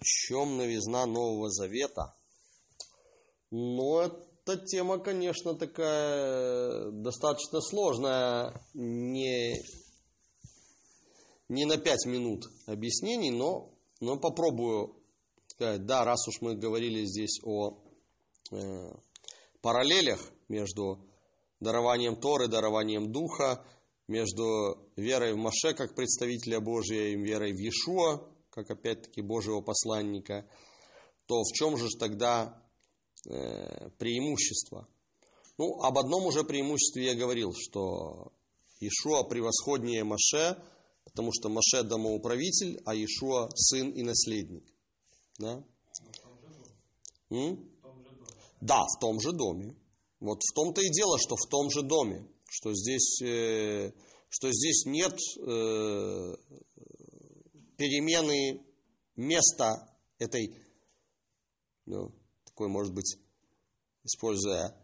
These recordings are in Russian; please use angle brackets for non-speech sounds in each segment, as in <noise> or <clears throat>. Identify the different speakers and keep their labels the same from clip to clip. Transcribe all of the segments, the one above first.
Speaker 1: Чем новизна Нового Завета? Ну, эта тема, конечно, такая достаточно сложная. Не, не на пять минут объяснений, но, но попробую сказать. Да, раз уж мы говорили здесь о э, параллелях между дарованием Торы, дарованием Духа, между верой в Маше как представителя Божия и верой в Иешуа, как опять-таки Божьего посланника, то в чем же тогда э, преимущество? Ну, об одном уже преимуществе я говорил, что Иешуа превосходнее Маше, потому что Маше домоуправитель, а Иешуа сын и наследник. Да? М? Да, в том же доме. Вот в том-то и дело, что в том же доме, что здесь, э, что здесь нет э, перемены места этой, ну, такой, может быть, используя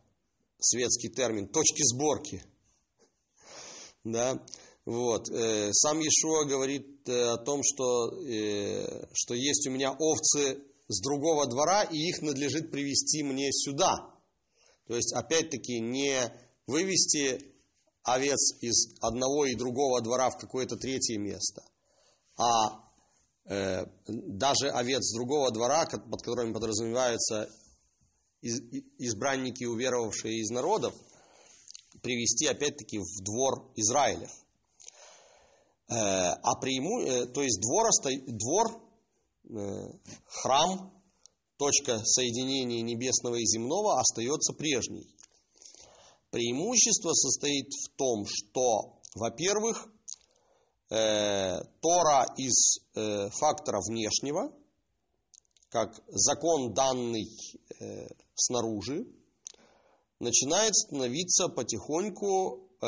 Speaker 1: светский термин, точки сборки. Да, вот. Э, сам Иешуа говорит э, о том, что, э, что есть у меня овцы с другого двора, и их надлежит привести мне сюда. То есть, опять-таки, не вывести овец из одного и другого двора в какое-то третье место, а э, даже овец другого двора, под которыми подразумеваются из, избранники, уверовавшие из народов, привести опять-таки в двор Израиля. Э, а преиму, э, то есть двор, двор э, храм, точка соединения небесного и земного остается прежней. Преимущество состоит в том, что, во-первых, э, Тора из э, фактора внешнего, как закон данный э, снаружи, начинает становиться потихоньку э,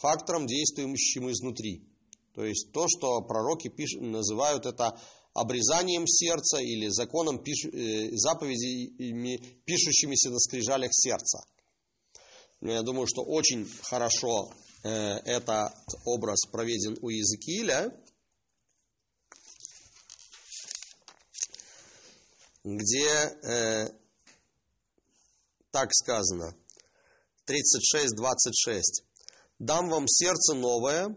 Speaker 1: фактором, действующим изнутри. То есть то, что пророки пишут, называют это обрезанием сердца или законом пиш, э, заповедями, пишущимися на скрижалях сердца. Я думаю, что очень хорошо этот образ проведен у Иезекииля, где э, так сказано, 36-26. «Дам вам сердце новое,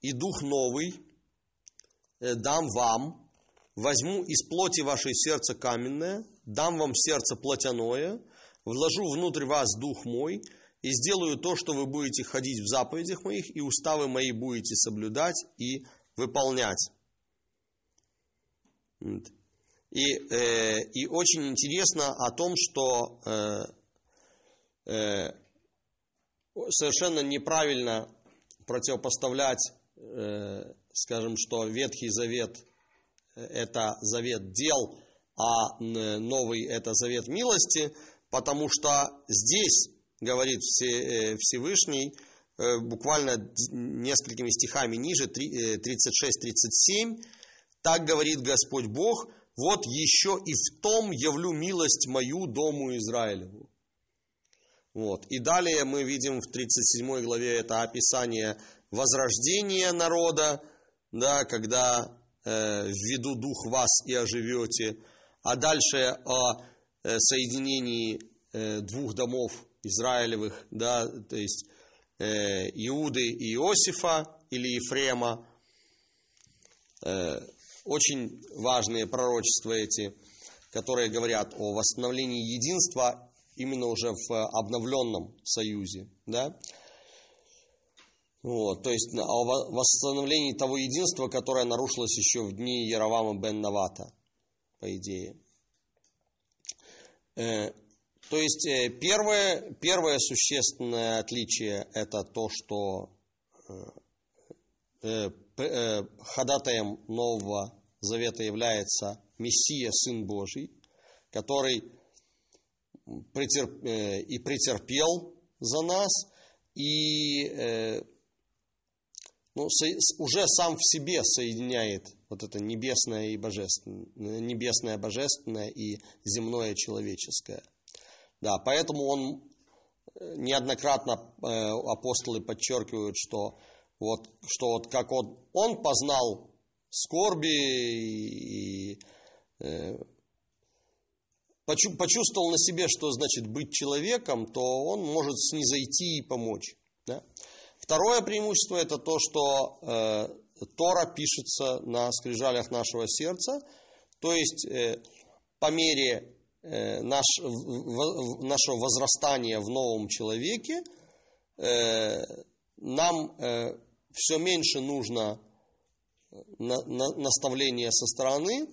Speaker 1: и дух новый э, дам вам, возьму из плоти вашей сердце каменное, дам вам сердце плотяное, вложу внутрь вас дух мой, и сделаю то, что вы будете ходить в заповедях моих, и уставы мои будете соблюдать и выполнять. И, э, и очень интересно о том, что э, э, совершенно неправильно противопоставлять, э, скажем, что Ветхий Завет э, это завет дел, а новый это завет милости, потому что здесь говорит э, Всевышний, э, буквально несколькими стихами ниже, 36-37, э, так говорит Господь Бог, вот еще и в том явлю милость мою дому Израилеву. Вот. И далее мы видим в 37 главе это описание возрождения народа, да, когда э, введу дух вас и оживете, а дальше о э, соединении э, двух домов Израилевых, да, то есть э, Иуды и Иосифа или Ефрема. Э, очень важные пророчества эти, которые говорят о восстановлении единства именно уже в обновленном союзе. Да? Вот, то есть о восстановлении того единства, которое нарушилось еще в дни Яровама бен Навата, по идее. То есть э, первое, первое существенное отличие это то, что э, э, ходатаем Нового Завета является Мессия, Сын Божий, который претерп, и претерпел за нас, и ну, уже сам в себе соединяет вот это небесное и божественное, небесное божественное и земное человеческое – да, поэтому он э, неоднократно э, апостолы подчеркивают, что вот, что вот как он, он познал скорби и почувствовал на себе, что значит быть человеком, то он может снизойти и помочь. Да? Второе преимущество это то, что э, Тора пишется на скрижалях нашего сердца, то есть э, по мере э, наш, в, нашего возрастания в новом человеке э, нам э, все меньше нужно на, на, наставления со стороны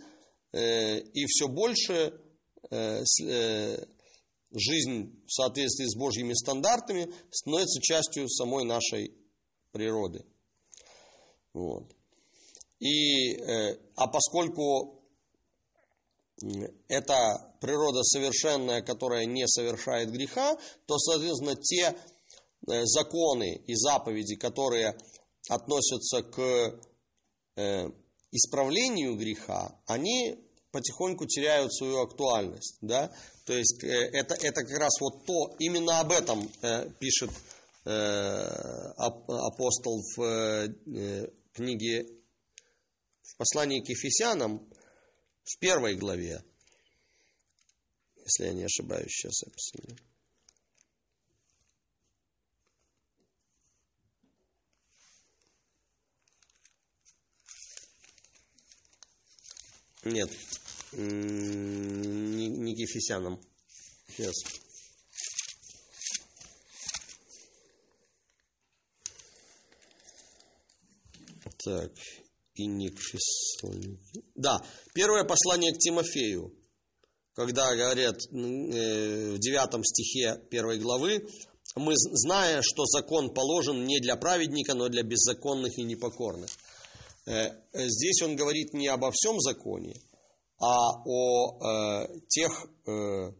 Speaker 1: э, и все больше Э, э, жизнь в соответствии с Божьими стандартами становится частью самой нашей природы. Вот. И, э, а поскольку это природа совершенная, которая не совершает греха, то, соответственно, те законы и заповеди, которые относятся к исправлению греха, они потихоньку теряют свою актуальность. Да? То есть э, это, это как раз вот то, именно об этом э, пишет э, апостол в э, книге, в послании к Ефесянам, в первой главе, если я не ошибаюсь, сейчас посмотрю. Нет, не, не Ефесянам. Сейчас. Так, и не к Фессалонике. Да, первое послание к Тимофею, когда говорят э, в девятом стихе первой главы, мы, зная, что закон положен не для праведника, но для беззаконных и непокорных. Э, здесь он говорит не обо всем законе, а о э, тех э, э,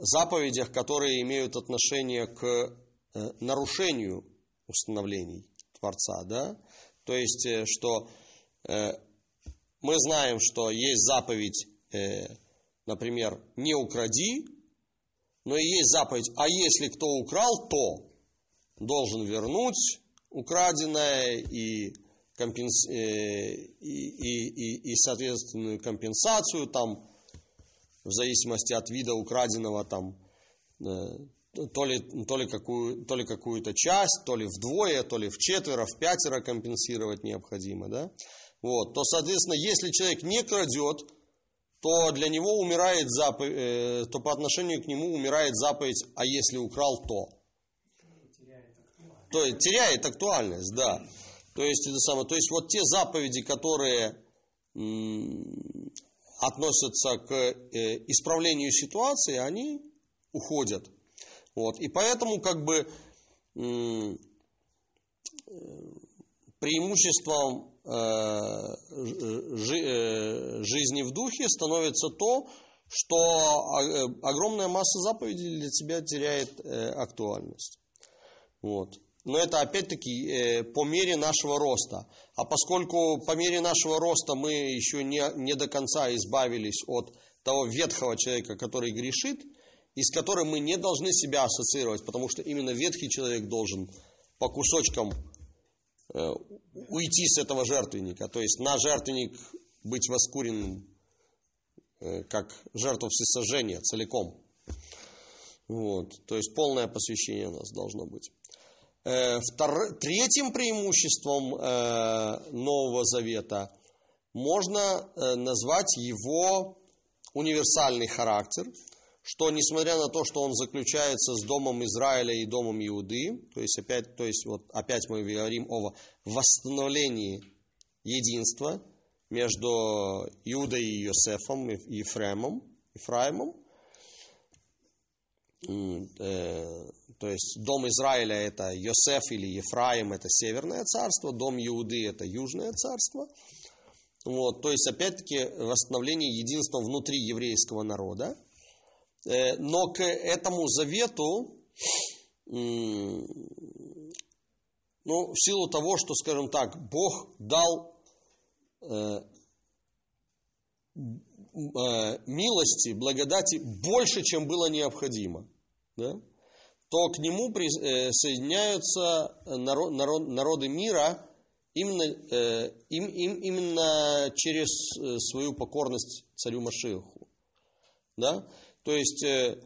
Speaker 1: заповедях, которые имеют отношение к э, нарушению установлений Творца. Да? То есть, э, что э, мы знаем, что есть заповедь, э, например, не укради, но и есть заповедь, а если кто украл, то должен вернуть украденное и компенс... Э, и, и, и, и соответственную компенсацию там, в зависимости от вида украденного там, э, то ли, то, ли какую, то ли какую-то часть, то ли вдвое, то ли в четверо, в пятеро компенсировать необходимо. Да? Вот, то, соответственно, если человек не крадет, то для него умирает заповедь, э, то по отношению к нему умирает заповедь, а если украл, то. То есть теряет актуальность, да. То есть, это самое, то есть вот те заповеди, которые относятся к э, исправлению ситуации, они уходят. Вот. И поэтому как бы э, преимуществом жизни в духе становится то, что огромная масса заповедей для тебя теряет актуальность. Вот. Но это опять-таки э, по мере нашего роста. А поскольку по мере нашего роста мы еще не, не до конца избавились от того ветхого человека, который грешит, и с которым мы не должны себя ассоциировать, потому что именно ветхий человек должен по кусочкам э, уйти с этого жертвенника. То есть на жертвенник быть воскуренным э, как жертва всесожжения целиком. Вот. То есть полное посвящение у нас должно быть. Э, втор... Третьим преимуществом э, Нового Завета можно э, назвать его универсальный характер, что несмотря на то, что он заключается с домом Израиля и домом Иуды, то есть опять, то есть вот опять мы говорим о восстановлении единства между Иудой и Иосифом и Ефремом, Ефраимом, то есть дом Израиля это Йосеф или Ефраим, это северное царство, дом Иуды это южное царство. Вот, то есть, опять-таки, восстановление единства внутри еврейского народа. Э, но к этому завету, ну, в силу того, что, скажем так, Бог дал э, э, милости, благодати больше, чем было необходимо. Да? то к нему присоединяются народ, народ, народы мира именно, им, им, именно через свою покорность царю Машеху. Да? То есть э,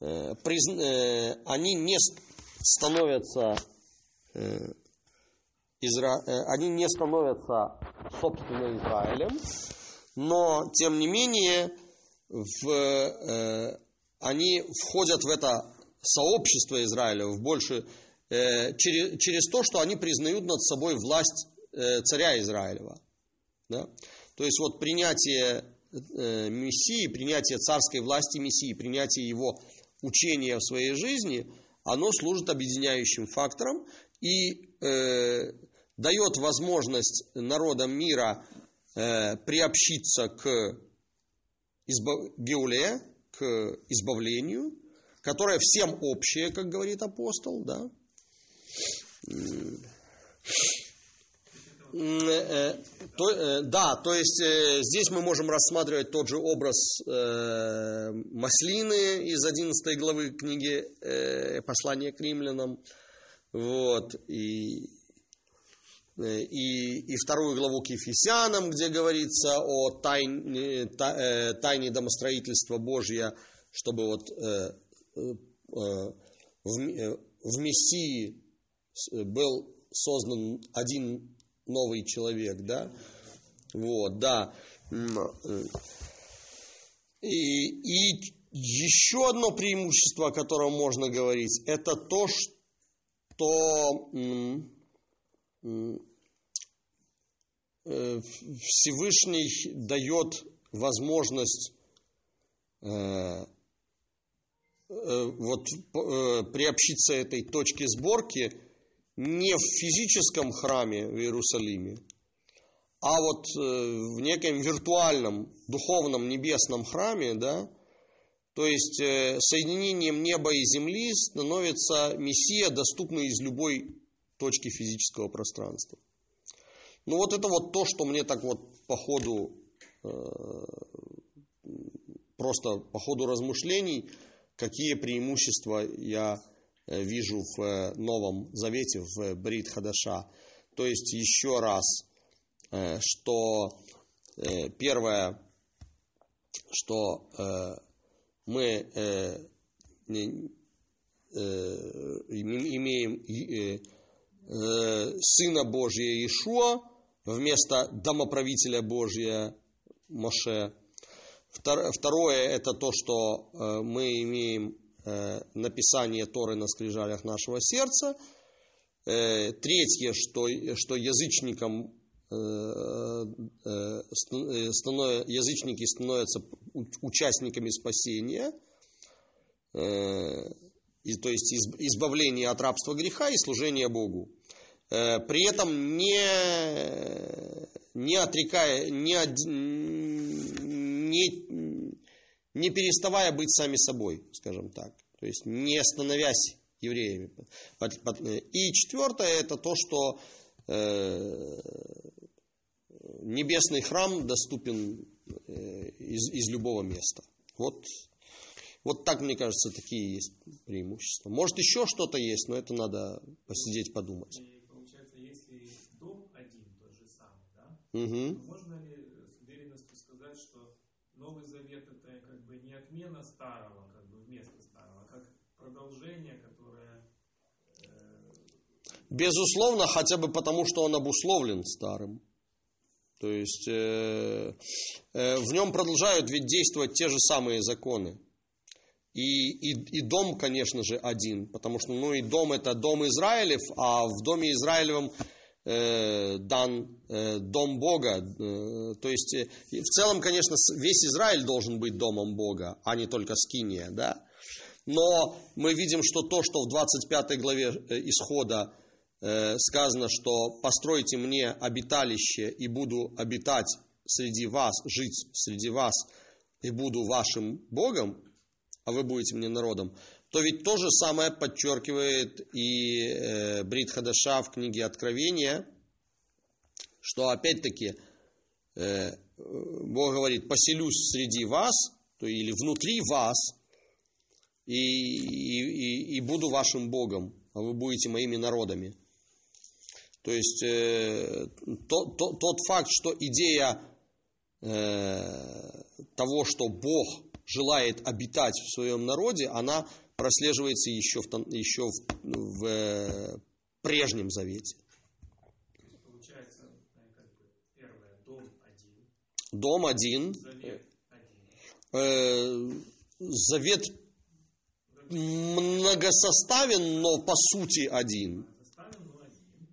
Speaker 1: э, э, они не становятся э, Изра... Э, они не становятся собственно Израилем, но тем не менее в, э, они входят в это сообщество Израиля в больше э, через, через то, что они признают над собой власть э, царя Израилева. Да? То есть вот принятие Мессии, принятие царской власти Мессии, принятие его учения в своей жизни, оно служит объединяющим фактором и э, дает возможность народам мира э, приобщиться к избав... Геуле, к избавлению, которое всем общее, как говорит апостол, да. Э, то, э, да, то есть э, здесь мы можем рассматривать тот же образ э, Маслины из 11 главы книги э, «Послание к римлянам». Вот, и, Э, и, и вторую главу к Ефесянам, где говорится о тайне, э, тайне домостроительства Божья, чтобы вот э, в, в Мессии был создан один новый человек, да, вот, да, и, и еще одно преимущество, о котором можно говорить, это то, что Э, Всевышний дает возможность э, э, вот приобщиться этой точке сборки не в физическом храме в Иерусалиме, а вот в неком виртуальном, духовном, небесном храме, да, то есть соединением неба и земли становится Мессия, доступный из любой точки физического пространства. Ну вот это вот то, что мне так вот по ходу, э, просто по ходу размышлений, какие преимущества я э, вижу в э, Новом Завете, в Брит Хадаша. То есть еще раз, что первое, что мы имеем Сына Божия Иешуа, вместо домоправителя Божия Моше. Второе – это то, что э, мы имеем э, написание Торы на скрижалях нашего сердца. Э, третье, что, что язычникам язычники становятся участниками спасения, то есть избавления от рабства греха и служения Богу. Э, при этом не, не отрекая, не, не, не переставая быть сами собой, скажем так. То есть не становясь евреями. И четвертое это то, что э, небесный храм доступен э, из, из любого места. Вот, вот так, мне кажется, такие есть преимущества. Может, еще что-то есть, но это надо посидеть, подумать.
Speaker 2: Угу. Можно ли с уверенностью сказать, что Новый Завет это как бы не отмена старого, как бы вместо старого, а как продолжение, которое...
Speaker 1: Э... Безусловно, хотя бы потому, что он обусловлен старым. То есть э, э, в нем продолжают ведь действовать те же самые законы. И, и, и дом, конечно же, один, потому что ну и дом это дом Израилев, а в доме Израилевом дан э, дом Бога. Э, то есть в целом, конечно, весь Израиль должен быть домом Бога, а не только Скиния, да. Но мы видим, что то, что в 25 главе Исхода сказано, что постройте мне обиталище и буду обитать среди вас, жить среди вас и буду вашим Богом, а вы будете мне народом, то ведь то же самое подчеркивает и э, Брит Хадаша в книге Откровения, что опять-таки э, Бог говорит, поселюсь среди вас, то или внутри вас, и, и, и буду вашим Богом, а вы будете моими народами. То есть э, то, то, тот факт, что идея э, того, что Бог желает обитать в своем народе, она прослеживается еще в, еще в, в э, прежнем завете.
Speaker 2: Получается, как бы, первое, дом один.
Speaker 1: Дом один.
Speaker 2: Завет один.
Speaker 1: Э, завет многосоставен, но по сути один.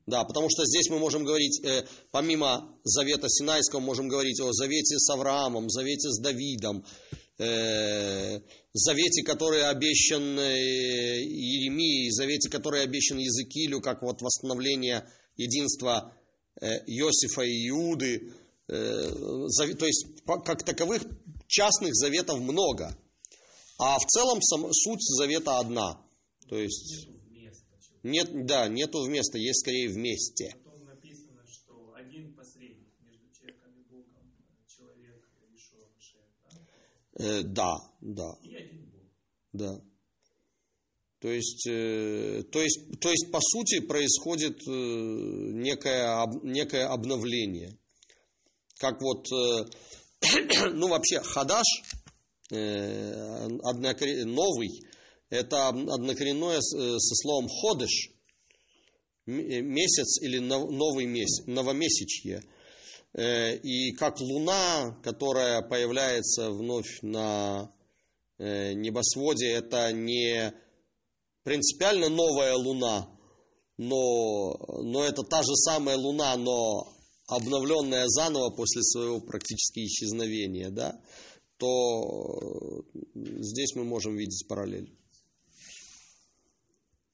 Speaker 1: Да, потому что здесь мы можем говорить, э, помимо Завета Синайского, можем говорить о Завете с Авраамом, Завете с Давидом, э, Завете, который обещан э, Иеремии, Завете, который обещан Языкилю, как вот восстановление единства э, Иосифа и Иуды. Э, то есть, как таковых частных заветов много. А в целом сам, суть завета одна. То есть, нет, да, нету вместо, есть скорее вместе.
Speaker 2: Потом написано, что один посредник между человеком и Богом, э, человек Ишуа Машех, да?
Speaker 1: Э, да, да, да. То есть, э, то есть, то есть по сути происходит э, некое, об- некое обновление. Как вот, э, <clears throat> ну вообще, хадаш, э, новый, это однокоренное э, со словом ходыш, э, месяц или нов- новый месяц, новомесячье. Э, И как луна, которая появляется вновь на э, небосводе, это не принципиально новая луна, но, но это та же самая луна, но обновленная заново после своего практически исчезновения, да, то э, здесь мы можем видеть параллель.